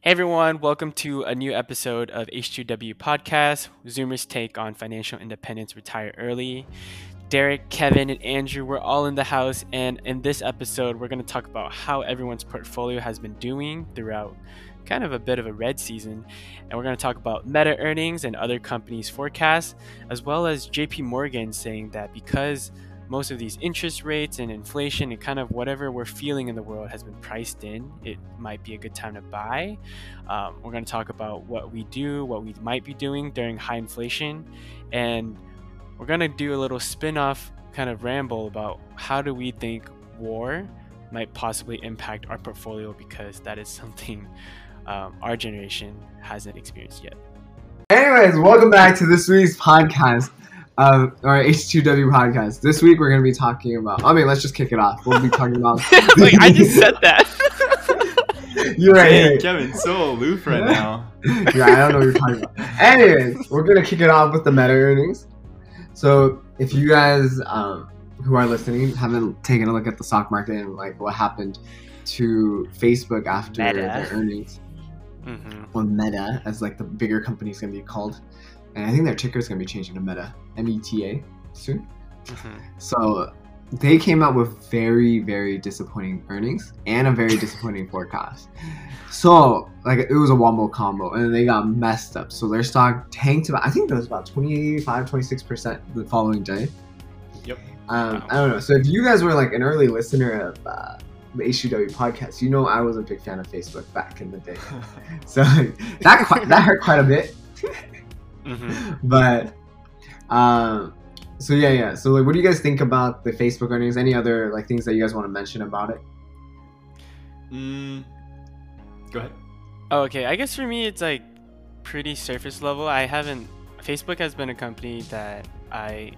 Hey everyone, welcome to a new episode of H2W Podcast, Zoomers take on financial independence, retire early. Derek, Kevin, and Andrew, we're all in the house, and in this episode, we're going to talk about how everyone's portfolio has been doing throughout kind of a bit of a red season. And we're going to talk about meta earnings and other companies' forecasts, as well as JP Morgan saying that because most of these interest rates and inflation and kind of whatever we're feeling in the world has been priced in, it might be a good time to buy. Um, we're going to talk about what we do, what we might be doing during high inflation, and we're going to do a little spin off kind of ramble about how do we think war might possibly impact our portfolio because that is something um, our generation hasn't experienced yet. Anyways, welcome back to this week's podcast of our H2W podcast. This week we're going to be talking about. I mean, let's just kick it off. We'll be talking about. like I just said that. You're right. Dang, Hey, Kevin, so aloof right now. yeah, I don't know what you're talking about. Anyways, we're gonna kick it off with the meta earnings. So if you guys um, who are listening haven't taken a look at the stock market and like what happened to Facebook after Meta. their earnings, hmm or Meta, as like the bigger company is gonna be called, and I think their ticker is gonna be changing to Meta, M E T A, soon. hmm So they came out with very, very disappointing earnings and a very disappointing forecast. So like it was a wombo combo and they got messed up. So their stock tanked about I think it was about 25, 26% the following day. Yep. Um, Wow. I don't know. So if you guys were like an early listener of uh, the H2W podcast, you know I was a big fan of Facebook back in the day. So that quite, that hurt quite a bit hmm but um so yeah yeah so like what do you guys think about the facebook earnings any other like things that you guys want to mention about it mm, go ahead. Oh, okay. I guess for me, it's like pretty surface level. I haven't. Facebook has been a company that I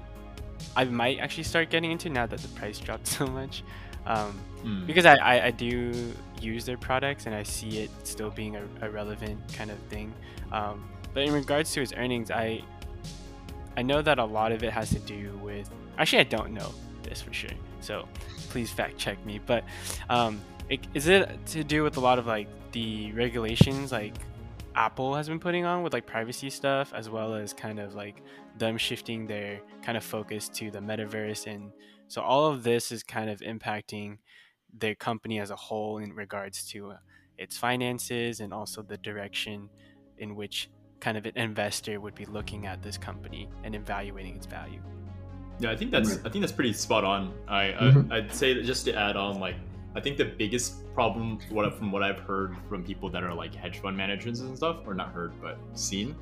I might actually start getting into now that the price dropped so much. Um, Mm. because I, I, I do use their products and I see it still being a, a relevant kind of thing. Um, but in regards to his earnings, I I know that a lot of it has to do with. Actually, I don't know this for sure, so please fact check me. But um, it, is it to do with a lot of like the regulations like Apple has been putting on with like privacy stuff, as well as kind of like them shifting their kind of focus to the metaverse and so all of this is kind of impacting their company as a whole in regards to uh, its finances and also the direction in which kind of an investor would be looking at this company and evaluating its value. Yeah, I think that's I think that's pretty spot on. I, Mhm. I I'd say that just to add on, like I think the biggest problem, what from what I've heard from people that are like hedge fund managers and stuff, or not heard but seen,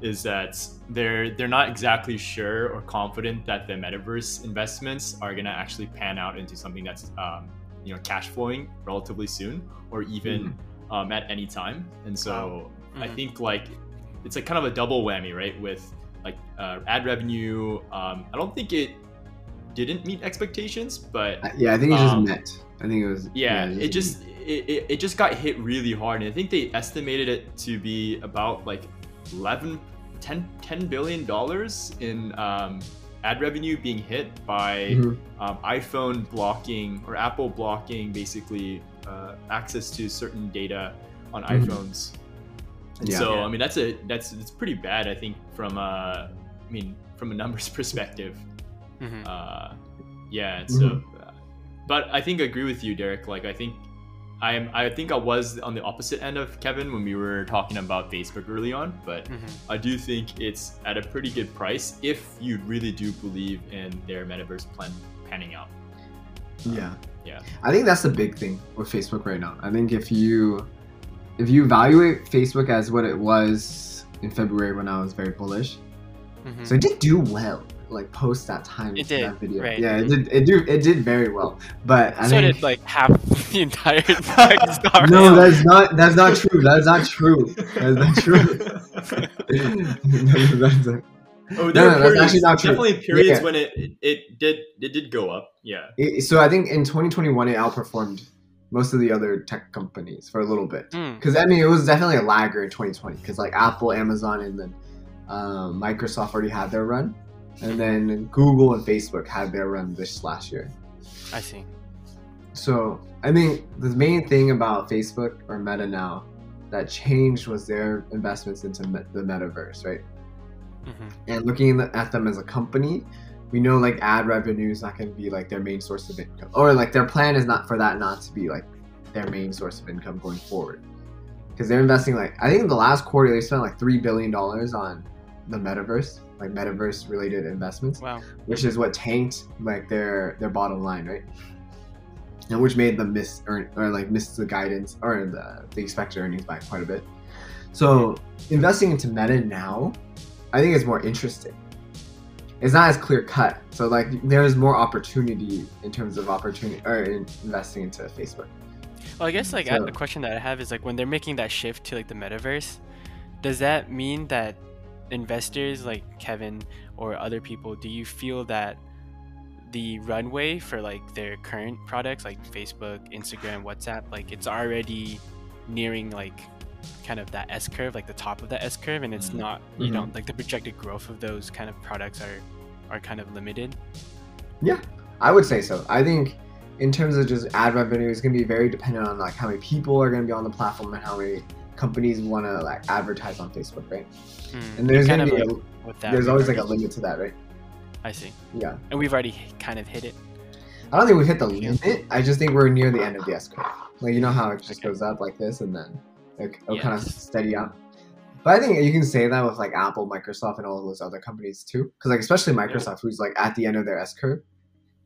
is that they're they're not exactly sure or confident that the metaverse investments are gonna actually pan out into something that's um, you know cash flowing relatively soon, or even um, at any time. And so I Mhm. think like it's like kind of a double whammy, right? With like uh, ad revenue. Um, I don't think it didn't meet expectations, but yeah i think it just Um, met i think it was yeah, it just it, it, it just got hit really hard. And I think they estimated it to be about like 11, 10, 10 billion dollars in um, ad revenue being hit by Mhm. um, iPhone blocking or Apple blocking basically uh, access to certain data on Mhm. iPhones. And Yeah. so I mean that's a that's it's pretty bad I think from a I mean from a numbers perspective. Mhm. Uh, yeah, so uh, but I think I agree with you Derek like I think I am I think I was on the opposite end of Kevin when we were talking about Facebook early on, but Mhm. I do think it's at a pretty good price if you really do believe in their metaverse plan panning out. yeah Yeah. i think that's the big thing with facebook right now i think if you if you evaluate facebook as what it was in february when i was very bullish Mhm. so it did do well like post that time It did, that video right. yeah it did it do it did very well but i so think did like half the entire tech stock. No, that's not. That's not true. That's not true. That's not true. That's a- oh, there no, were that's periods, actually not true. definitely periods Yeah. when it, it it did it did go up. Yeah. it- so I think in 2021 it outperformed most of the other tech companies for a little bit. Mm, Because I mean, it was definitely a lagger in 2020. Because like Apple, Amazon, and then um, Microsoft already had their run, and then Google and Facebook had their run this last year. I see. So I mean, the main thing about Facebook or Meta now that changed was their investments into me- the metaverse, right? hmm And looking at them as a company, we know like ad revenue is not going to be like their main source of income, or like their plan is not for that not to be like their main source of income going forward. Because they're investing like I think in the last quarter they spent like three billion dollars on the metaverse, like metaverse related investments Wow. which is what tanked like their their bottom line, right? And which made them miss earn, or like miss the guidance or the, the expected earnings by quite a bit. So investing into Meta now, I think is more interesting. It's not as clear cut. So like there's more opportunity in terms of opportunity or in investing into Facebook. Well, I guess like So- a question that I have is like when they're making that shift to like the metaverse, does that mean that investors like Kevin or other people, do you feel that the runway for like their current products like Facebook, Instagram, WhatsApp, like it's already nearing like kind of that S curve, like the top of the S curve, and it's Mhm. not you know Mhm. like the projected growth of those kind of products are are kind of limited. Yeah, I would say so. I think in terms of just ad revenue, it's gonna be very dependent on like how many people are gonna be on the platform and how many companies want to like advertise on Facebook, right? Hmm. And there's gonna be like a, with that. there's always like a limit to that, right? I see, Yeah. and we've already kind of hit it. I don't think we've hit the limit. I just think we're near the end of the S curve. Like you know how it just Okay. goes up like this and then like it'll kind of steady up. But I think you can say that with like Apple, Microsoft, and all those other companies too. Because like especially Microsoft, who's like at the end of their S curve,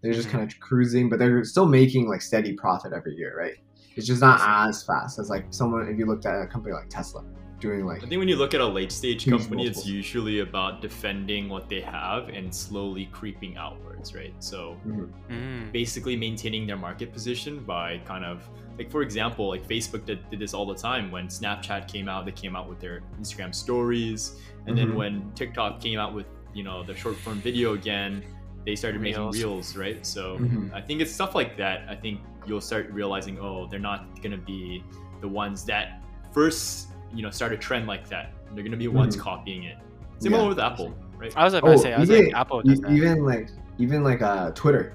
they're just Mhm. kind of cruising, but they're still making like steady profit every year, right? It's just not as fast as like someone if you looked at a company like Tesla doing like I think when you look at a late stage Huge company, it's usually about defending what they have and slowly creeping outwards, right? So Mm. basically maintaining their market position by kind of like for example like facebook did, did this all the time when snapchat came out they came out with their instagram stories and Mhm. then when tiktok came out with you know the short form video again they started making Reels. reels right so Mhm. i think it's stuff like that i think you'll start realizing oh they're not going to be the ones that first you know start a trend like that they're going to be the ones Mhm. copying it similar Yeah. with apple right I was about to say, I was even, like, Apple does that. even like even like uh Twitter.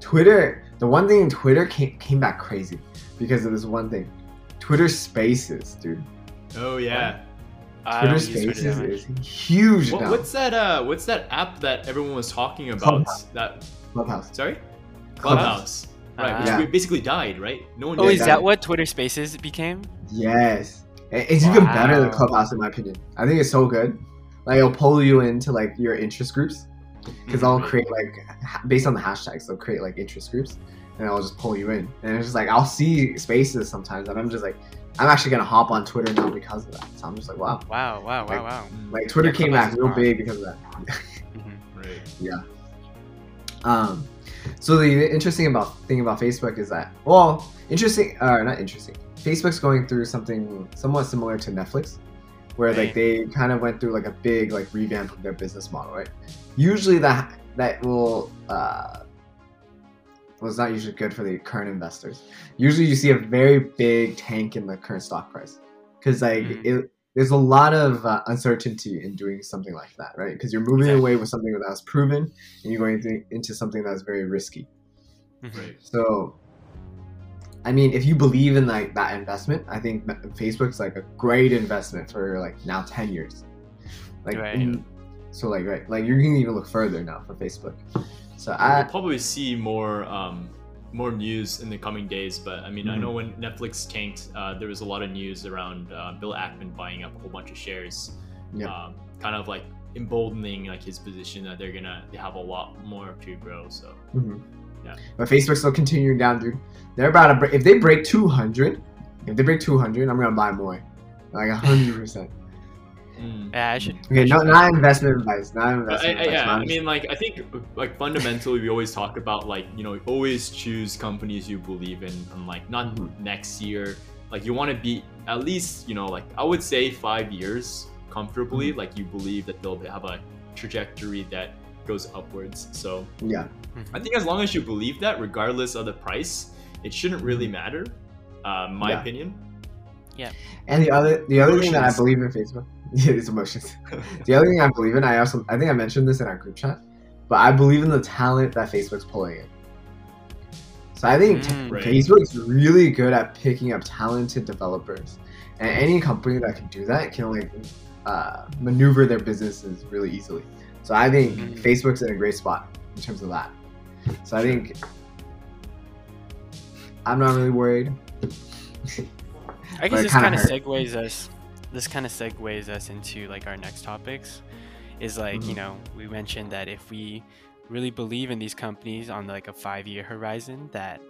Twitter, the one thing in Twitter came came back crazy because of this one thing. Twitter Spaces, dude. oh yeah I Twitter don't Twitter Spaces that is huge What, now. what's that? Uh, what's that app that everyone was talking about? Clubhouse. That Clubhouse. sorry, Clubhouse. Clubhouse. Right, which Ah. we basically died, right? No one. Oh, Yeah, is that- that what Twitter Spaces became? Yes. It- It's even better than Clubhouse in my opinion. I think it's so good. Like it'll pull you into like your interest groups because they'll Mhm. create like ha- based on the hashtags they'll create like interest groups and I'll just pull you in and it's just like I'll see spaces sometimes and I'm just like I'm actually gonna hop on Twitter now because of that. So I'm just like wow. Wow, wow, Like- wow, wow. Like Twitter Yeah, came back real big because of that. Mhm. right. Yeah. Um, so the interesting about thing about Facebook is that well, interesting or not interesting. Facebook's going through something somewhat similar to Netflix, where like they kind of went through like a big like revamp of their business model, right? Usually that that will uh, was not usually good for the current investors. Usually you see a very big tank in the current stock price because like Mm. it. There's a lot of uh, uncertainty in doing something like that, right? Because you're moving Exactly. away with something that was proven, and you're going th- into something that's very risky. Mhm. Right. So, I mean, if you believe in like that investment, I think that Facebook's like a great investment for like now ten years. Like, Right. in- so like right, like you're gonna even look further now for Facebook. So we'll I, probably see more um, more news in the coming days. But I mean, I Mhm. know when Netflix tanked, uh, there was a lot of news around uh, Bill Ackman buying up a whole bunch of shares, Yeah. um, kind of like emboldening like his position that they're gonna they have a lot more to grow. So mhm. Yeah. but Facebook's still continuing down, dude. They're about to break. If they break two hundred, if they break two hundred, I'm gonna buy more, like hundred percent. mm. Yeah, I should. Okay, I no, not investment advice, not investment I, advice. yeah, not I mean, like I think like fundamentally we always talk about like you know always choose companies you believe in and like not Mhm. next year like you want to be at least you know like I would say five years comfortably Mm-hmm. like you believe that they'll have a trajectory that goes upwards. So yeah. Mhm. I think as long as you believe that, regardless of the price, it shouldn't really matter. Uh, my Yeah. opinion. Yeah. And the other the other thing that I believe in Facebook, yeah, it's emotions. the other thing I believe in, I also I think I mentioned this in our group chat, but I believe in the talent that Facebook's pulling in. So I think Mm. Right. Facebook's really good at picking up talented developers, and any company that can do that can like uh, maneuver their businesses really easily. So I think Mm. Facebook's in a great spot in terms of that. So I think I'm not really worried. I guess this kind of segues us. This kind of segues us into like our next topics. Is like you Mhm. know we mentioned that if we really believe in these companies on like a five-year horizon, that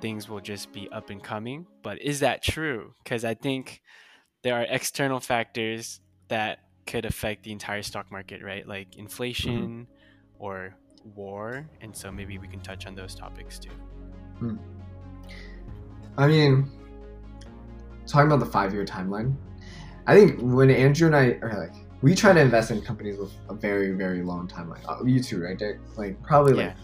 things will just be up and coming. But is that true? Because I think there are external factors that could affect the entire stock market, right? Like inflation or war, and so maybe we can touch on those topics too. I mean, talking about the five year timeline, I think when Andrew and I are like, we try to invest in companies with a very, very long timeline. Uh, you too, right, Dick? Like probably like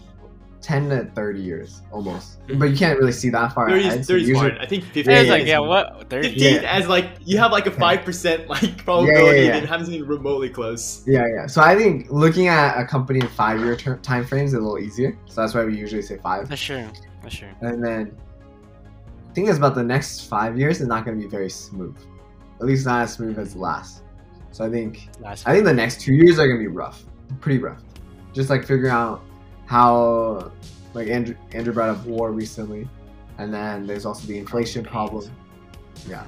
10 to 30 years almost. Mhm. But you can't really see that far 30 ahead. so 30 is usually- fine. I think 15 Yeah, yeah, like yeah, what thirty? 15 Yeah. as like you have like a 5% like probability yeah. that it happens even remotely close. Yeah, yeah. So I think looking at a company in five year ter- time frames is a little easier. So that's why we usually say five. That's sure That's true. And then the thing is about the next five years is not going to be very smooth. At least not as smooth as the last. So I think Last I think the next two years are gonna be rough, pretty rough. Just like figuring out how, like Andrew Andrew brought up war recently, and then there's also the inflation problem. Yeah.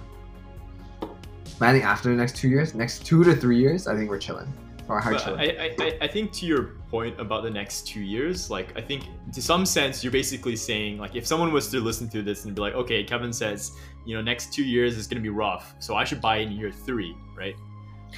I think after the next two years, next two to three years, I think we're chilling. Or hard chilling. I, I, I- think to your point about the next two years, like I think to some sense you're basically saying like if someone was to listen to this and be like, okay, Kevin says, you know, next two years is gonna be rough, so I should buy in year three, right?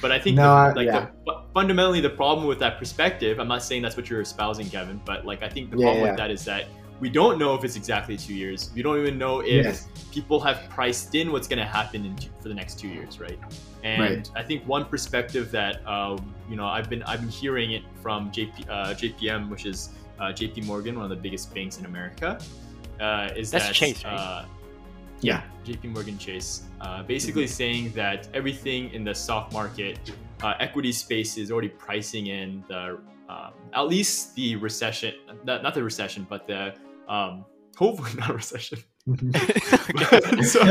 But I think No, the, like yeah. the, fundamentally the problem with that perspective, I'm not saying that's what you're espousing, Kevin, but like I think the Yeah, problem yeah. with that is that we don't know if it's exactly two years. We don't even know if Yes. people have priced in what's going to happen in two, for the next two years, right? And Right. I think one perspective that uh, you know I've been I've been hearing it from JP, uh, JPM, which is uh, JP Morgan, one of the biggest banks in America, uh, is That's that Chase, right? uh, Yeah. JP Morgan Chase, uh, basically saying that everything in the stock market, uh, equity space is already pricing in the um, at least the recession, not, not the recession, but the um, hopefully not recession. So-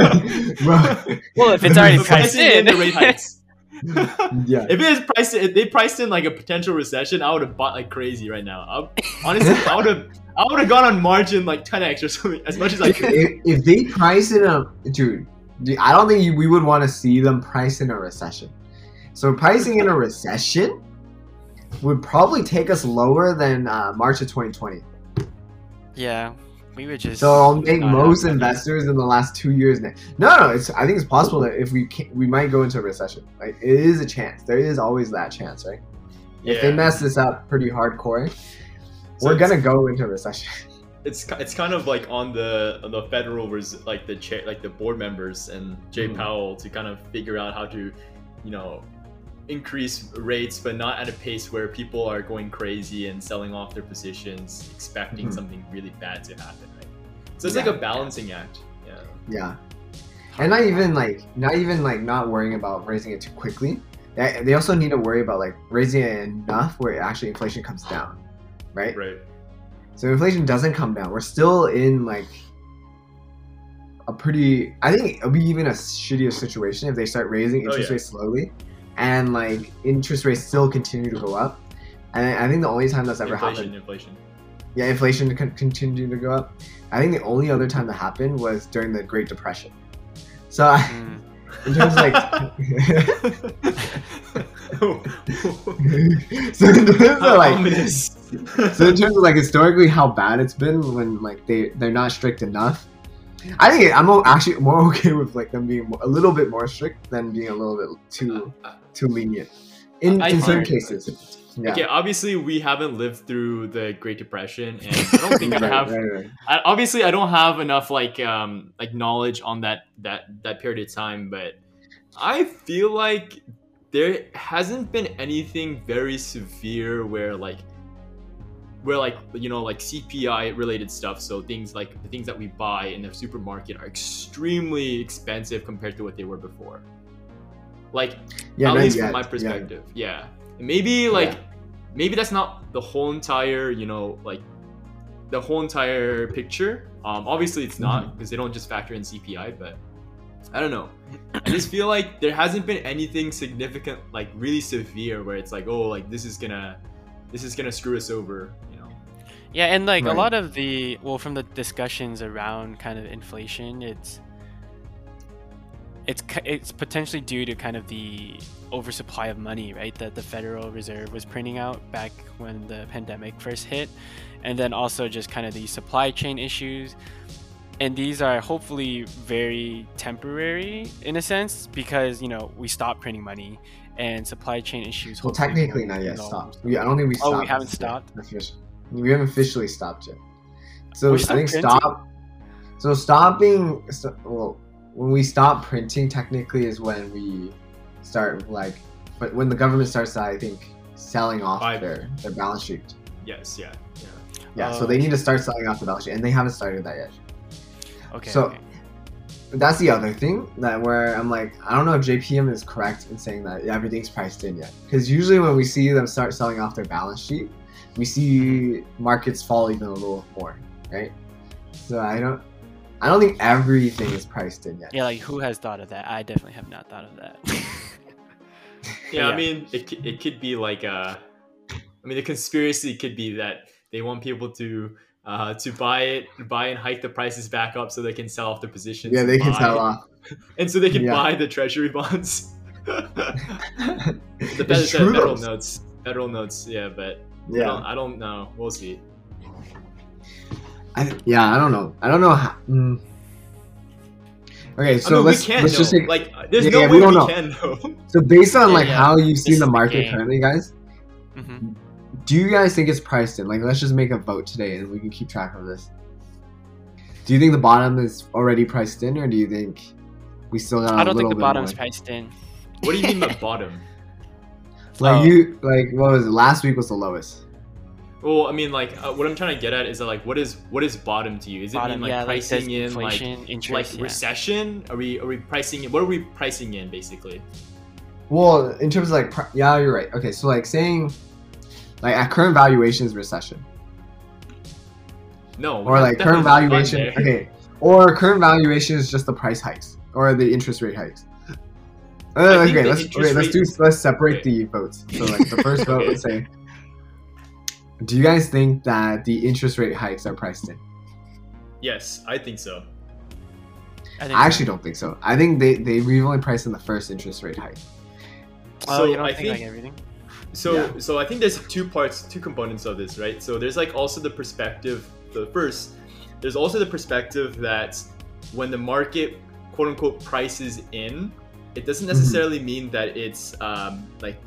Well, if it's already The priced pricing in. the rate hikes. yeah. if it is priced, if they priced in like a potential recession, I would have bought like crazy right now. I, honestly, I would have, I would have gone on margin like 10x or something as much as I if, could. if, if they price in a dude, dude, I don't think we would want to see them price in a recession. So pricing in a recession would probably take us lower than uh, March of 2020. yeah, we would just. So I'll make most investors in the last two years. Now. No, no, it's. I think it's possible that if we can, we might go into a recession. Like it is a chance. There is always that chance, right? If they mess this up pretty hardcore, So we're gonna go into a recession. it's it's kind of like on the on the federal res- like the chair like the board members and Jay Mhm. Powell to kind of figure out how to you know increase rates but not at a pace where people are going crazy and selling off their positions expecting Mhm. something really bad to happen right so it's Yeah. like a balancing act yeah Yeah. And not even like not even like not worrying about raising it too quickly. They, they also need to worry about like raising it enough where actually inflation comes down, right? right So inflation doesn't come down. We're still in like a pretty. I think it'll be even a shittier situation if they start raising Oh, interest yeah. rates slowly, and like interest rates still continue to go up. And I think the only time that's ever inflation happened, inflation yeah, inflation con- continue to go up. I think the only other time that happened was during the Great Depression. So I, Mm. in terms of like so in terms of like so in terms of like historically how bad it's been when like they they're not strict enough i think i'm o- actually more okay with like them being a little bit more strict than being a little bit too too lenient in, I in certain cases yeah Okay, obviously we haven't lived through the Great Depression, and I don't think I have. right, right. I, obviously, I don't have enough like um like knowledge on that that that period of time, but I feel like there hasn't been anything very severe where like where like you know like CPI related stuff. So things like the things that we buy in the supermarket are extremely expensive compared to what they were before. Like yeah at least yet, from my perspective yeah, maybe like Yeah. maybe that's not the whole entire you know like the whole entire picture Um, obviously, it's not because they don't just factor in CPI, but I don't know. I just feel like there hasn't been anything significant, like really severe, where it's like, oh, like this is gonna, this is gonna screw us over? Yeah, and like a lot of the well, from the discussions around kind of inflation, it's it's it's potentially due to kind of the oversupply of money, right? That the Federal Reserve was printing out back when the pandemic first hit, and then also just kind of the supply chain issues. And these are hopefully very temporary in a sense because you know we stopped printing money and supply chain issues. Well, technically won't yet stopped. We, I don't think we Oh, stopped. we haven't stopped? We haven't officially stopped yet. So I think printing? stop. So stopping. st- Well, when we stop printing, technically is when we start like, but when the government starts, I think, selling off Buy- their their balance sheet. Yes, yeah, yeah. Yeah, so Oh, they need to start selling off the balance sheet, and they haven't started that yet. Okay. So- okay. That's the other thing that where I'm like, I don't know if JPM is correct in saying that everything's priced in yet. Because usually when we see them start selling off their balance sheet, we see markets fall even a little more, right? So I don't, I don't think everything is priced in yet. Yeah, like who has thought of that? I definitely have not thought of that. Yeah, Yeah. I mean, it, it could be like uh I mean, the conspiracy could be that they want people to uh, to buy it, buy and hike the prices back up so they can sell off their positions. Yeah, they can buy- sell off. and so they can Yeah. buy the treasury bonds. the it's federal notes, federal notes, yeah, but I, Yeah, don't, I don't know. We'll see. I, yeah, I don't know. I don't know how. mm. Okay, so I mean, let's we can't let's know. just say, like, there's Yeah, no yeah, way we we, don't know. can know. so based on Yeah, like yeah. how you This see is the the market game. currently, guys. hmm Do you guys think it's priced in? Like, let's just make a vote today, and we can keep track of this. Do you think the bottom is already priced in, or do you think we still got a I don't think little the bit bottom's more? priced in. what do you mean the bottom? Like Oh. you, like what was it? Last week was the lowest. Well, I mean, like, uh, what I'm trying to get at is that, like, what is what is bottom to you? Is it Bottom, mean like yeah, like pricing there's in like interest, like yeah. recession? Are we are we pricing in? What are we pricing in basically? Well, in terms of like, pri- yeah, you're right. Okay, so like saying, like at current valuations, recession, No, or like current valuation. Okay, or current valuation is just the price hikes or the interest rate hikes. Uh, okay, let's interest wait, let's do rate- let's separate Okay. the votes. So like the first vote, Okay. let's say, do you guys think that the interest rate hikes are priced in? Yes, I think so. I, think I actually don't think so. I think they they we've only priced in the first interest rate hike. Oh, so you don't I think, think like everything? So Yeah. so I think there's two parts, two components of this, right? So there's like also the perspective. The first, there's also the perspective that when the market quote unquote prices in, it doesn't Mm-hmm. necessarily mean that it's um, like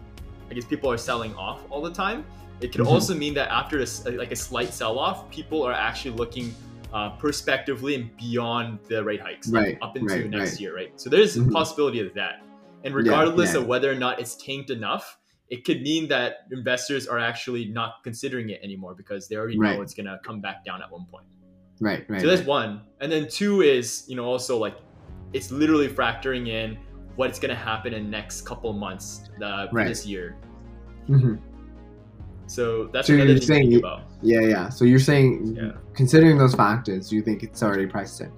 I guess people are selling off all the time. It could Mhm. also mean that after a like a slight sell off, people are actually looking uh, prospectively and beyond the rate hikes, like, Right, up into right, next right. year, right? So there's Mhm. a possibility of that. And regardless yeah. of whether or not it's tanked enough, it could mean that investors are actually not considering it anymore because they already know it's gonna come back down at one point. Right, right. so that's one. And then two is, you know, also like it's literally factoring in what's gonna happen in the next couple months uh, Right. this year. Mhm. So that's So you're saying you- about. Yeah, yeah. So you're saying, Yeah. considering those factors, do you think it's already priced in?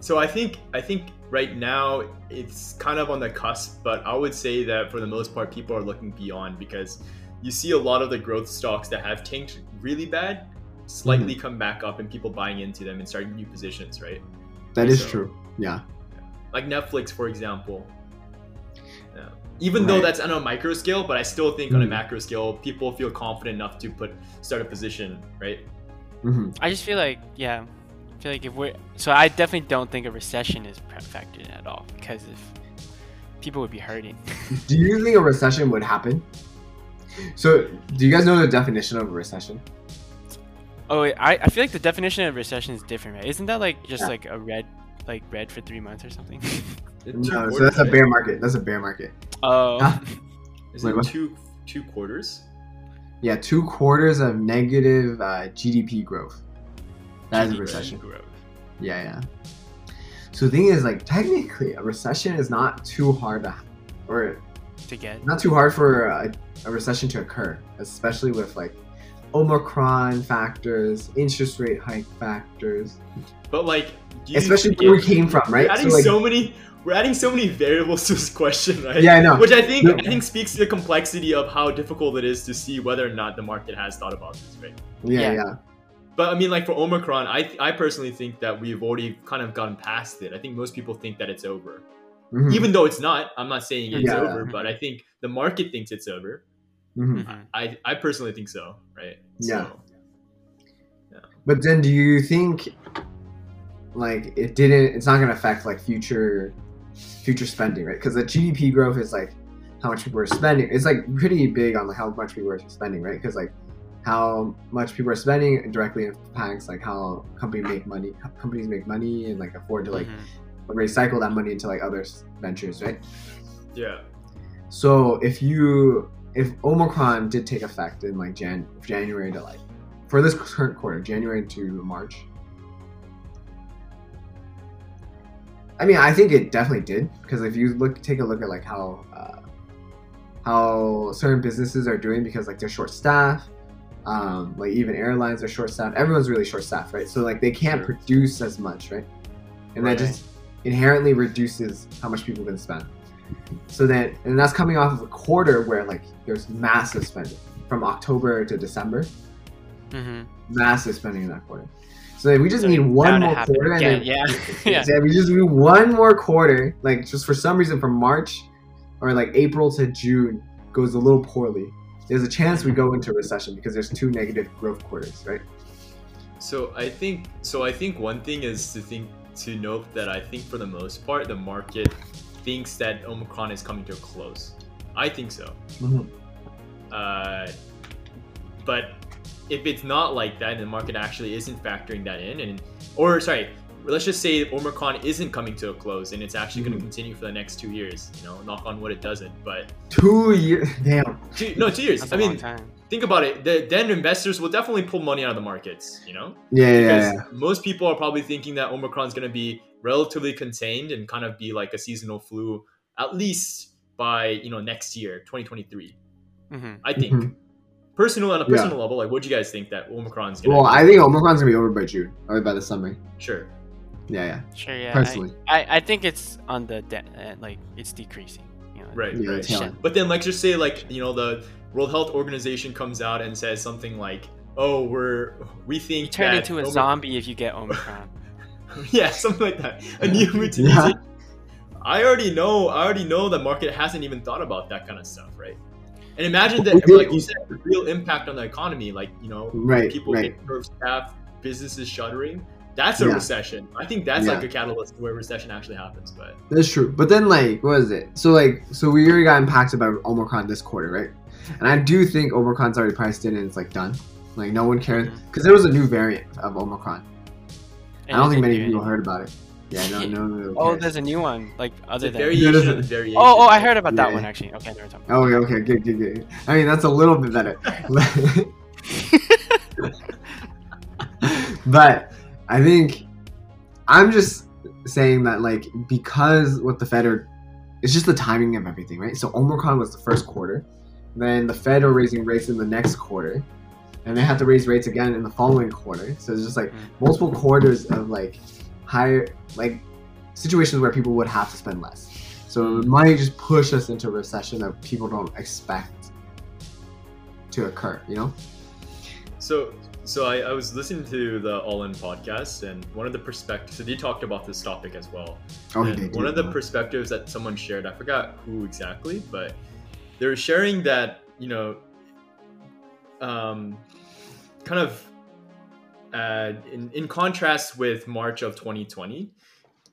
So I think I think right now it's kind of on the cusp, but I would say that for the most part, people are looking beyond because you see a lot of the growth stocks that have tanked really bad slightly come back up and people buying into them and starting new positions, right? That is So- true. Yeah. Like Netflix, for example. Yeah. Even though that's on a micro scale, but I still think on a Mhm. macro scale, people feel confident enough to put start a position, right? hmm I just feel like, yeah, I feel like if we're so, I definitely don't think a recession is pre- factored in at all because if people would be hurting. Do you think a recession would happen? So, do you guys know the definition of a recession? oh, wait, I I feel like the definition of recession is different, right? Isn't that like just Yeah. like a red, like red for three months or something? No, so that's a bear market. That's a bear market. oh, Huh? Is Wait, it what? two two quarters? Yeah, two quarters of negative uh, GDP growth. That is a recession. growth. Yeah, yeah. So the thing is, like, technically, a recession is not too hard to, or to get. not too hard for a, a recession to occur, especially with like Omicron factors, interest rate hike factors, But like, you especially where we came from, right? We're adding So, like, so many. We're adding so many variables to this question, right? Yeah, I know. Which I think No. I think speaks to the complexity of how difficult it is to see whether or not the market has thought about this, right? yeah, Yeah. yeah, But I mean, like for Omicron, I I personally think that we've already kind of gotten past it. I think most people think that it's over, Mhm, even though it's not. I'm not saying it's Yeah. over, but I think the market thinks it's over. Mhm. Mhm. I I personally think so, right? Yeah. So, But then, do you think like it didn't? It's not going to affect like future future spending, right? Because the GDP growth is like how much people are spending. It's like pretty big on like how much people are spending, right? Because like how much people are spending directly impacts like how companies make money, companies make money and like afford to like Mhm. recycle that money into like other ventures, right? yeah. So if you if Omicron did take effect in like Jan January to like for this current quarter, January to March. I mean, I think it definitely did because if you look take a look at like how uh, how certain businesses are doing because like they're short staffed, um, like even airlines are short staffed. Everyone's really short staffed, right? So like they can't produce as much, right? And Right. that just inherently reduces how much people can spend. So then, and that's coming off of a quarter where like there's massive spending from October to December, Mhm. massive spending in that quarter. So then we just So need one more quarter, again, and then yeah. yeah. yeah, we just need one more quarter. Like just for some reason, from March or like April to June goes a little poorly. There's a chance we go into recession because there's two negative growth quarters, right? So I think so. I think one thing is to think to note that I think for the most part the market thinks that Omicron is coming to a close. I think so. Mhm. Uh, but if it's not like that, and the market actually isn't factoring that in, and or sorry, let's just say Omicron isn't coming to a close, and it's actually going Mhm. to continue for the next two years. You know, knock on wood, it doesn't. But Two years, damn. two, no, two years. That's I a long mean, time. think about it. The, then investors will definitely pull money out of the markets. You know Yeah, yeah, because yeah. most people are probably thinking that Omicron's going to be relatively contained and kind of be like a seasonal flu at least by you know next year 2023 Mhm. i think Mhm. personal on a Yeah. personal level like what do you guys think that omicron's going to Well, I think Omicron's gonna be over by June or by the summer. sure Yeah, yeah. Sure, yeah. Personally, I, I think it's on the de- uh, like it's decreasing. You know, right yeah, right it's yelling. but then like just say like you know the world health organization comes out and says something like oh we're we think You turn that into a Omi- zombie if you get Omicron. yeah, something like that. A new mutation. Yeah. I already know. I already know the market hasn't even thought about that kind of stuff, right? And imagine that, like you said, the real impact on the economy, like you know, right, people right. getting staff, businesses shuttering. That's a Yeah. recession. I think that's Yeah. like a catalyst where recession actually happens. But That's true. But then, like, what is it? So, like, so we already got impacted by Omicron this quarter, right? And I do think Omicron's already priced in and it's like done. Like, no one cares mm-hmm. because there was a new variant of Omicron. I don't think many do people heard about it. Yeah, no, no, no. no Oh, there's a new one. Like other it's than. variation there's of a- variation. Oh, oh, I heard about that Yeah. one actually. Okay, never talking. Oh, okay, okay, good, good, good. I mean, that's a little bit better. but I think I'm just saying that, like, because what the Fed are, it's just the timing of everything, right? So Omicron was the first quarter, then the Fed are raising rates in the next quarter, and they have to raise rates again in the following quarter. So it's just like Mm. multiple quarters of like higher, like situations where people would have to spend less. So it might just push us into a recession that people don't expect to occur, you know? So, so I, I was listening to the All In podcast, and one of the perspectives. So they talked about this topic as well. Oh, And one of the perspectives that someone shared, I forgot who exactly, but they were sharing that you know, um, kind of uh, in in contrast with March of 2020,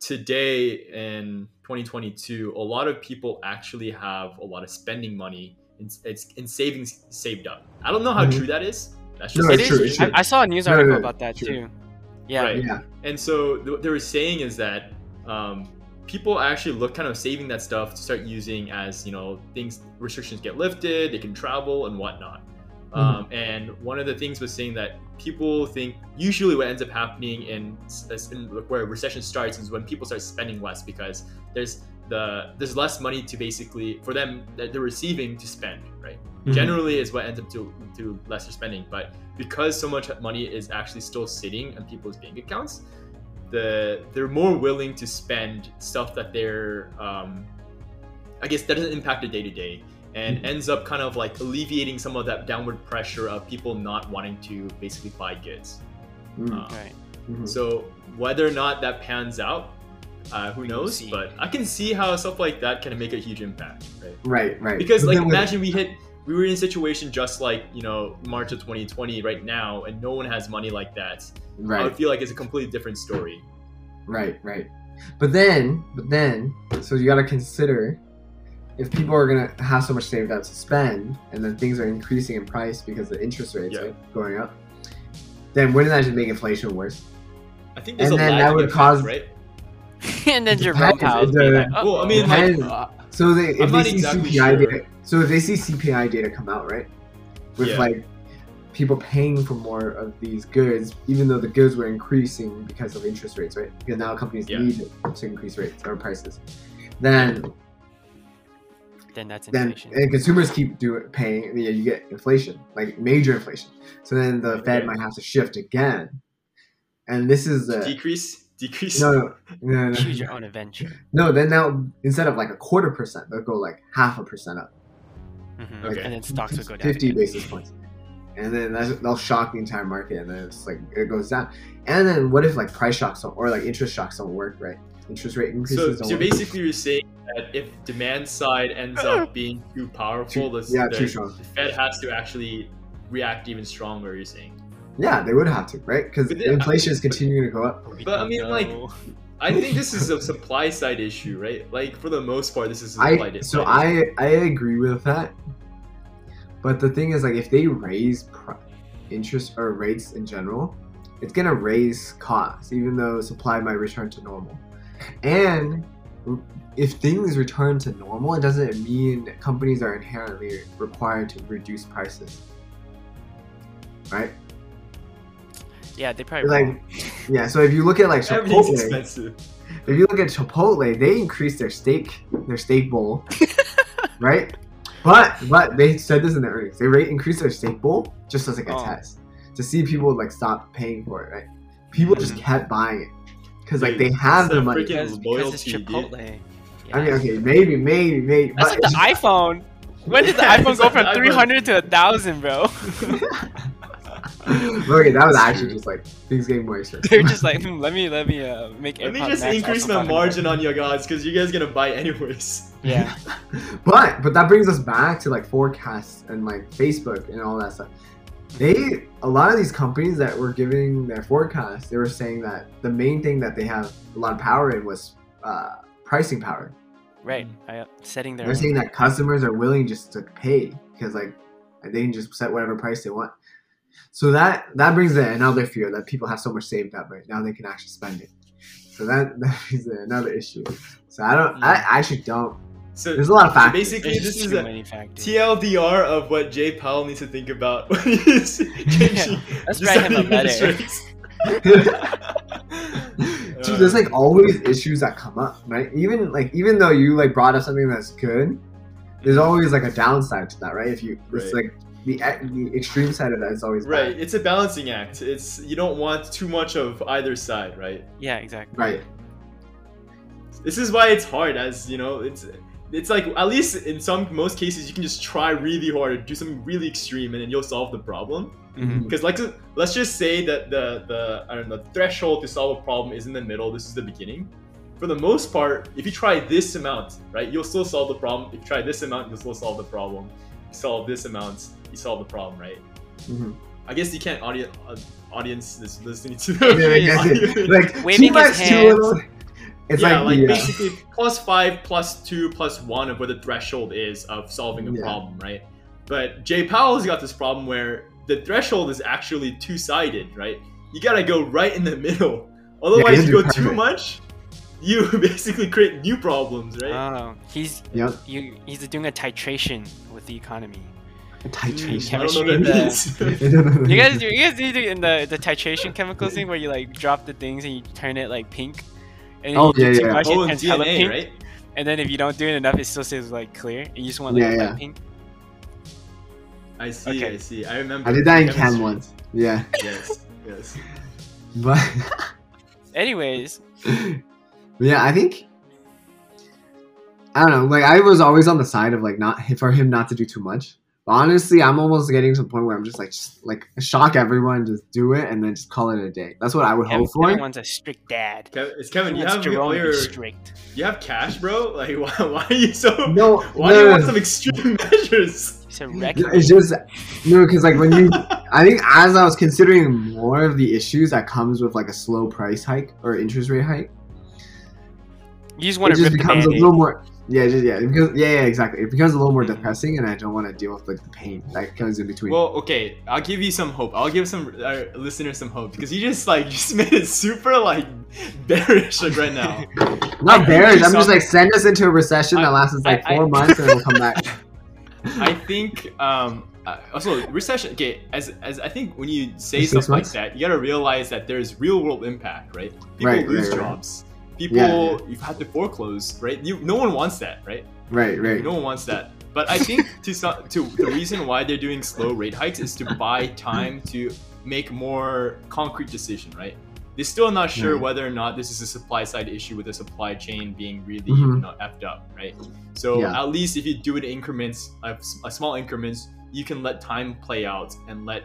today in 2022, a lot of people actually have a lot of spending money and, it's in savings saved up. I don't know how Mhm. true that is. That's just No, it's is. true, it's true. I, I saw a news No, no, article no, about that true. too. Yeah. Right. yeah. And so th- what they were saying is that um, people actually look kind of saving that stuff to start using as you know things restrictions get lifted, they can travel and whatnot. Um, and one of the things was saying that people think usually what ends up happening in, in where recession starts is when people start spending less because there's the there's less money to basically for them that they're receiving to spend, right? Mhm. generally is what ends up to to lesser spending. But because so much money is actually still sitting in people's bank accounts, the they're more willing to spend stuff that they're um, I guess that doesn't impact the day to day and Mhm. ends up kind of like alleviating some of that downward pressure of people not wanting to basically buy goods. Mm, Uh, Right. mhm. so whether or not that pans out, uh, who will knows? But I can see how stuff like that can make a huge impact, right? Right, right. Because But like imagine we hit we were in a situation just like you know March of 2020 right now, and no one has money like that. I right, would feel like it's a completely different story. right, right. But then, but then, so you got to consider if people are gonna have so much saved up to spend, and then things are increasing in price because the interest rates Yeah. right, going up. Then wouldn't that just make inflation worse? I think there's And a then that would cause- right? and then It Jerome depends. Powell's It, be uh, like, oh, Well, I mean, like, uh, So they, if I'm they see exactly CPI sure. data, so if they see CPI data come out, right, with Yeah. like people paying for more of these goods, even though the goods were increasing because of interest rates, right? Because now companies Yeah. need to increase rates or prices. Then, then that's then and consumers keep doing paying. Yeah, you get inflation, like major inflation. So then the Fed Okay. might have to shift again. And this is the decrease, decrease. no, no, no, no, Choose your own adventure. no. Then now instead of like a quarter percent, they'll go like half a percent up. Mhm. Okay. And then stocks will go down. 50 again. basis points. And then that's, they'll shock the entire market, and then it's like it goes down. And then what if like price shocks don't, or like interest shocks don't work, right? Interest rate increases So, don't so work. basically, you're saying that if demand side ends up being too powerful, Too- the, yeah, the, too strong. the Fed has to actually react even stronger. You're saying. Yeah, they would have to, right? Because But then- inflation is continuing to go up. But I don't mean, like. I think this is a supply side issue, right? Like for the most part, this is a supply I di- so side issue. I I agree with that. But the thing is, like, if they raise pr- interest or rates in general, it's gonna raise costs, even though supply might return to normal. And if things return to normal, it doesn't mean that companies are inherently required to reduce prices, right? yeah, they probably Like, won't. yeah. So if you look at like Chipotle, expensive. if you look at Chipotle, they increased their steak their steak bowl, right? But but they said this in their earnings. They rate increased their steak bowl just as like a Oh. test to see people like stop paying for it, right? People just Mhm. kept buying it because like they have the money. freaking- because, because it's loyalty, dude. Chipotle. I mean, okay, maybe, maybe, maybe. That's like the iPhone. When did the Yeah, iPhone it's go like from the iPhone. 300 to a 1,000, bro? okay, that was actually just like things getting more expensive. They're just like, hmm, let me let me uh, make. Let me just Max increase my margin on you guys because you guys gonna buy anyways. Yeah. but but that brings us back to like forecasts and like Facebook and all that stuff. They a lot of these companies that were giving their forecasts, they were saying that the main thing that they have a lot of power in was uh, pricing power. Right. I, uh, setting their. They're saying that customers are willing just to pay because like they can just set whatever price they want. So that that brings in another fear that people have so much saved up right now they can actually spend it. So that that is another issue. So I don't. I actually don't. So, There's a lot of so factors. basically, There's this is too a many factors. TLDR of what Jay Powell needs to think about when he's changing. Let's write him a letter. Dude, there's like always issues that come up, right? Even like even though you like brought up something that's good, there's always like a downside to that, right? If you it's Right. like the e- the extreme side of that is always Right, bad. it's a balancing act. It's you don't want too much of either side, right? Yeah, exactly. Right. This is why it's hard, as you know, it's it's like at least in some most cases you can just try really hard, do something really extreme, and then you'll solve the problem. Mhm. Because like let's just say that the the I don't know threshold to solve a problem is in the middle. This is the beginning. For the most part, if you try this amount, right, you'll still solve the problem. If you try this amount, you'll still solve the problem. You solve this amount, you solve the problem, right? Mhm. I guess you can't audience uh, audience is listening to Yeah, yeah, yeah. like Waving too his much, too hands. little. It's yeah, like, like, the, uh, basically plus five, plus two, plus one of what the threshold is of solving a Yeah. problem, right? But Jay Powell's got this problem where the threshold is actually two sided, right? You gotta go right in the middle. Otherwise, you you do go too much, you basically create new problems, right? Oh, he's Yep. you, he's doing a titration with the economy. titration. I don't know what that the- means. You guys, you guys do in the the titration chemicals thing where you like drop the things and you turn it like pink. And then Oh, you yeah, too yeah. much, oh, it and turns hella DNA, pink. right? And then if you don't do it enough, it still says like clear. And you just want like Yeah, yeah. pink. I see. Okay. I see. I remember. I did that in Cam once. Yeah, Yes. Yes. but Anyways, yeah, I think I don't know. Like I was always on the side of like not for him not to do too much. But honestly, I'm almost getting to the point where I'm just like just like shock everyone, just do it, and then just call it a day. That's what I would Kevin, hope for. everyone's a strict dad. Kevin, is Kevin, you have Jerome Powell to be your, strict. you have cash, bro. Like, why, why are you so? No, Why no, do you want some extreme measures? It's a No. It's just no, because like when you, I think as I was considering more of the issues that comes with like a slow price hike or interest rate hike, You just it want to just rip the becomes a little more. Yeah, just, yeah, because yeah, yeah, exactly. It becomes a little more Mhm. depressing, and I don't want to deal with like the pain that comes in between. Well, okay, I'll give you some hope. I'll give some uh, listeners some hope because you just like just made it super like bearish like, right now. Not I bearish. I'm just like send us into a recession I- that lasts like I- four months, and we'll come back. I think um uh, also recession. Okay, as as I think when you say Six stuff like that, you gotta realize that there's real world impact, right? People Right, lose right. jobs. People Yeah, you've had to foreclose, right? You no one wants that, right? Right, right. No one wants that. But I think to some, to the reason why they're doing slow rate hikes is to buy time to make more concrete decision, right? They're still not sure Yeah. whether or not this is a supply side issue with the supply chain being really Mhm. you know effed up, right? So Yeah. at least if you do it in increments, a, a small increments, you can let time play out and let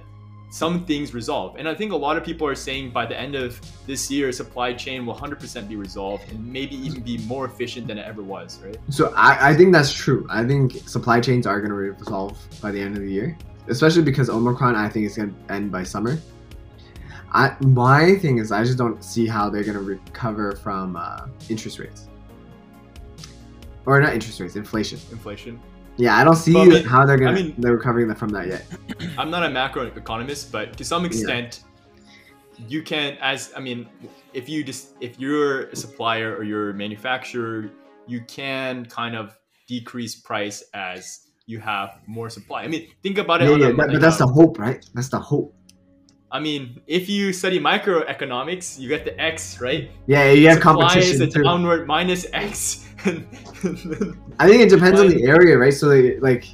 some things resolve. And I think a lot of people are saying by the end of this year, supply chain will 100% be resolved and maybe even be more efficient than it ever was, right? So I, I think that's true. I think supply chains are going to resolve by the end of the year, especially because Omicron. I think is going to end by summer. I my thing is I just don't see how they're going to recover from uh, interest rates, or not interest rates, inflation. Inflation. Yeah, I don't see But how they're going I mean- they're recovering from that yet. I'm not a macro economist, but to some extent, you can, as I mean, if you just if you're a supplier or you're a manufacturer, you can kind of decrease price as you have more supply. I mean, think about it. Yeah, on yeah, a, that, but that's the hope, right? That's the hope. I mean, if you study microeconomics, you get the X, right? Yeah, you have Supply competition is a too. downward minus X. I think it depends on the area, right? So they, like,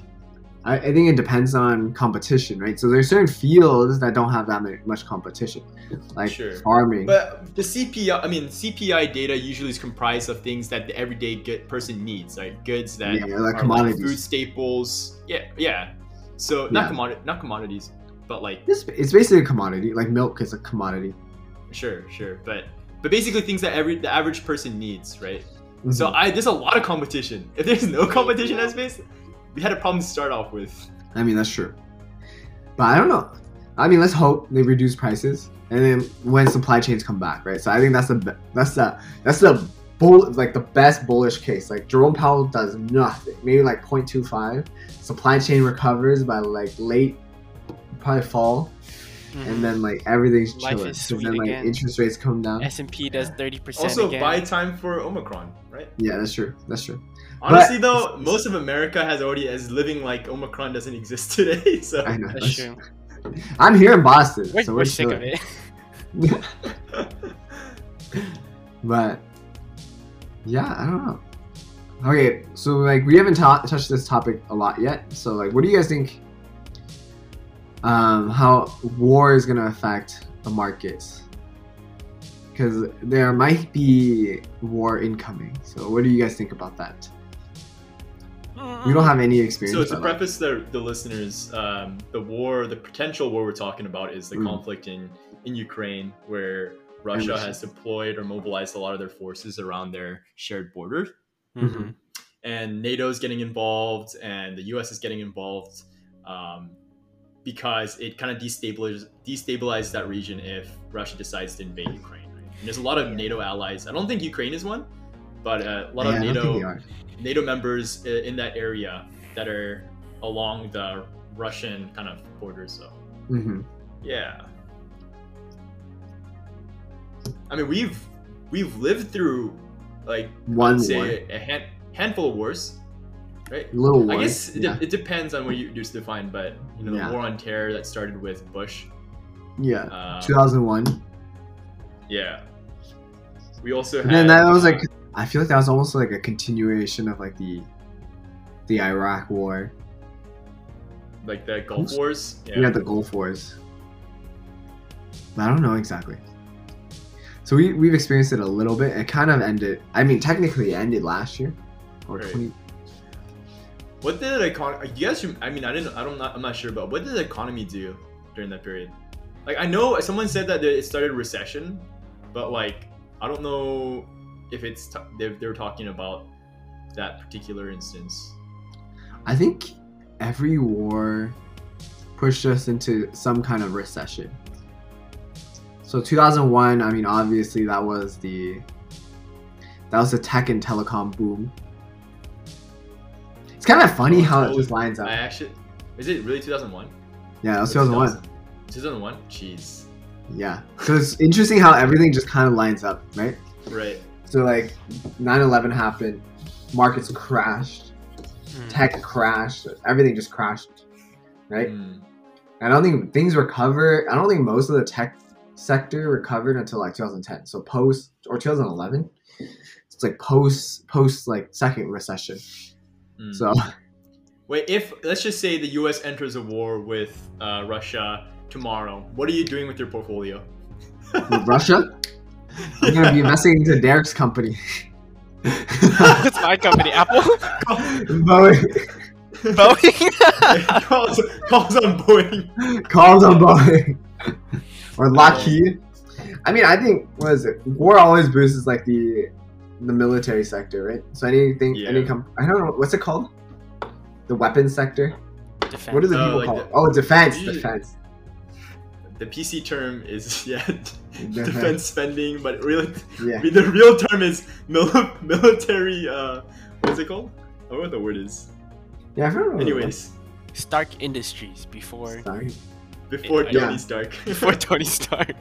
I, I think it depends on competition, right? So there's certain fields that don't have that much competition, like Sure. farming. But the CPI, I mean, CPI data usually is comprised of things that the everyday good person needs, like goods that Yeah, like are commodities. food staples. Yeah, yeah. So not Yeah. commodity, not commodities, but like It's, it's basically a commodity. Like milk is a commodity. sure, sure, but but basically things that every the average person needs, right? So Mhm. I there's a lot of competition. If there's no competition in that space, we had a problem to start off with. I mean, that's true. But I don't know. I mean, let's hope they reduce prices, and then when supply chains come back, right? So I think that's the that's the that's the bull like the best bullish case. Like Jerome Powell does nothing, maybe like 0.25. Supply chain recovers by like late, probably fall, Mm-hmm. and then like everything's Life chilling. is So then like again. interest rates come down. S and P does thirty percent Also, again. buy time for Omicron, right? Yeah, that's true. That's true. Honestly, But- though, most of America has already is living like Omicron doesn't exist today. So I know. That's true. I'm here in Boston, We're, so we're we're sick of it. But yeah, I don't know. Okay, so like we haven't ta- touched this topic a lot yet. So like, what do you guys think? Um, how war is gonna affect the markets? Because there might be war incoming. So what do you guys think about that? We don't have any experience. So to preface the, the listeners, um, the war, the potential war we're talking about is the Mm. conflict in, in Ukraine, where Russia Russia. has deployed or mobilized a lot of their forces around their shared border, Mhm. and NATO is getting involved, and the U.S. is getting involved, um, because it kind of destabilizes destabilizes that region if Russia decides to invade Ukraine. Right? And there's a lot of NATO allies. I don't think Ukraine is one, but uh, a lot yeah, of I don't think NATO. NATO members i- in that area that are along the Russian kind of border. So Mhm. yeah, I mean we've we've lived through like One say a hand, handful of wars, right? little war. I guess it, yeah. it depends on what you just define, but you know Yeah. the war on terror that started with Bush. yeah. Um, 2001. yeah, we also had. And then that was uh, like I feel like that was almost like a continuation of like the the Iraq war. like the Gulf Wars. Yeah, the Gulf Wars. But I don't know exactly. So we we've experienced it a little bit. It kind of ended. I mean, technically, it ended last year, or Right. twenty. What did the economy? You guys, I mean, I didn't. I don't. Not, I'm not sure, but what did the economy do during that period? Like, I know someone said that it started recession, but like, I don't know if it's t- they, they were talking about that particular instance. I think every war pushed us into some kind of recession. So 2001, I mean, obviously that was the that was the tech and telecom boom. It's kind of funny how it just lines up. I actually, is it really 2001? Yeah, that was 2001. 2001. Jeez. Yeah. So it's interesting how everything just kind of lines up, right? Right. So like 9/11 happened, markets crashed, Mm. tech crashed, everything just crashed, right? Mm. I don't think things recover. I don't think most of the tech sector recovered until like 2010. So post or 2011. It's like post post like second recession. Mm. So Wait, if let's just say the U.S. enters a war with uh, Russia tomorrow, what are you doing with your portfolio? with Russia, I'm gonna be investing into Derek's company. it's my company? Apple? Boeing Boeing? calls, calls on Boeing. calls on Boeing or Lockheed. I mean, I think what is it? War always boosts like the the military sector, right? So anything, any Yeah. com- I don't know what's it called. The weapons sector. Defense. What do the Oh, people like call the- it? Oh, defense. Usually- Defense. The PC term is yeah, Defense. defense spending, but really, Yeah. the real term is mil- military. Uh, what's it called? I don't know what the word is. Yeah, I don't know. Anyways, Stark Industries before Sorry. before Yeah. Tony Stark. before Tony Stark.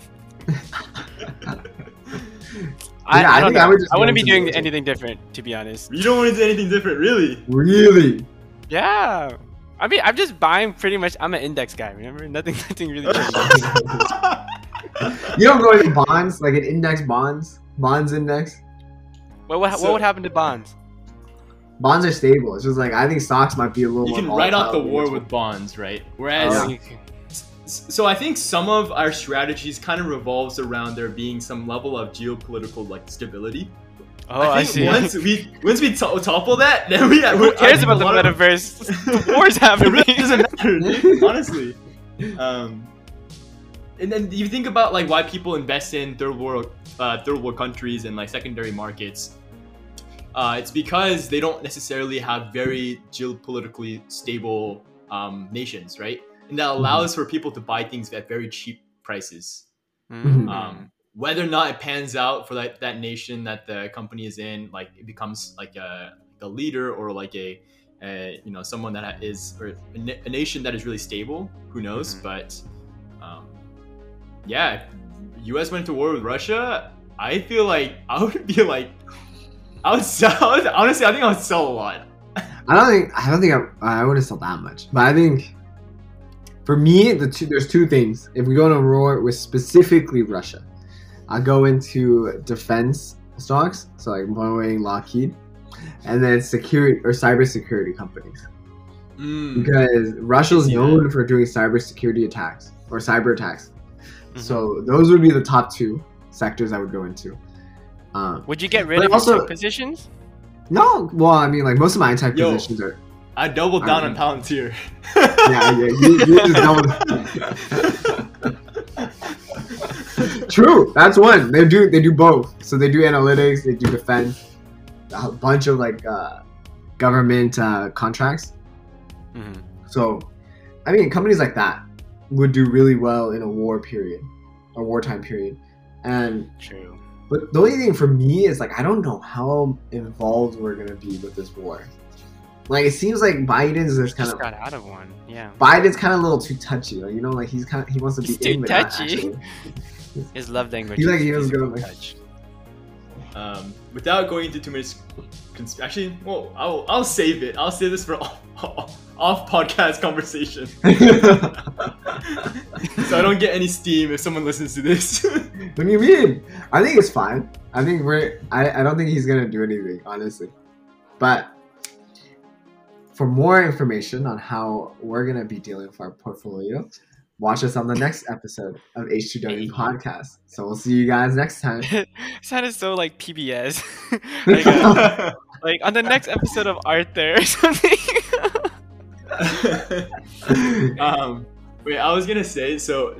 Yeah, I I, don't think I would just I wouldn't be doing military. anything different, to be honest. you don't want to do anything different, really. Really? Yeah. I mean, I'm just buying pretty much. I'm an index guy. Remember, nothing, nothing really. You don't go into bonds, like an index bonds, bonds index. what, what, what would happen to bonds? Bonds are stable. It's just like I think stocks might be a little. you more can write off the war with bonds, right? Oh, Whereas Oh, you can- so I think some of our strategies kind of revolves around there being some level of geopolitical like stability. oh, I, think see. once we once we to- topple that, then we Who cares about the a lot of- metaverse? the war's It happening. really doesn't matter, dude, honestly. Um, and then you think about like why people invest in third world uh, third world countries and like secondary markets. Uh, it's because they don't necessarily have very geopolitically stable um, nations, right? And that allows for people to buy things at very cheap prices. Mm. Um, whether or not it pans out for that, that nation that the company is in, like it becomes like a, a leader or like a, a you know someone that is or a, a nation that is really stable. Who knows? Mhm. But um, yeah, if U.S. went to war with Russia. I feel like I would be like, I would sell. Honestly, I think I would sell a lot. I don't think I don't think I, I wouldn't sell that much, but I think for me the two there's two things. If we go to war with specifically Russia, I go into defense stocks, so like Boeing, Lockheed, and then security or cybersecurity companies Mm. because Russia's see known for doing cybersecurity attacks or cyber attacks. Mhm. So those would be the top two sectors I would go into. Um, Would you get rid of also- positions? no, well, I mean, like most of my tech Yo. positions are. I doubled down I- on Palantir. Yeah, yeah, you, you just double. True, that's one. They do they do both. So they do analytics, they do defense, a bunch of like uh, government uh, contracts. Mhm. So, I mean, companies like that would do really well in a war period, a wartime period. And True. but the only thing for me is like I don't know how involved we're gonna be with this war. Like it seems like Biden's there's kind Just of got out of one. Yeah. Biden's kind of a little too touchy. Like, you know, like he's kind of he wants to He's be too in, touchy. His love language. He, like, he was physical going, like- touch. um, without going into too much cons- actually well I'll, I'll save it i'll save this for off, off podcast conversation so i don't get any steam if someone listens to this what do you mean? I think it's fine. I think we're. I, I don't think he's gonna do anything, honestly. But for more information on how we're gonna be dealing with our portfolio, watch us on the next episode of H2W podcast. So we'll see you guys next time. sounded so like PBS. like, uh, like on the next episode of Arthur or something. um, wait, I was gonna say so.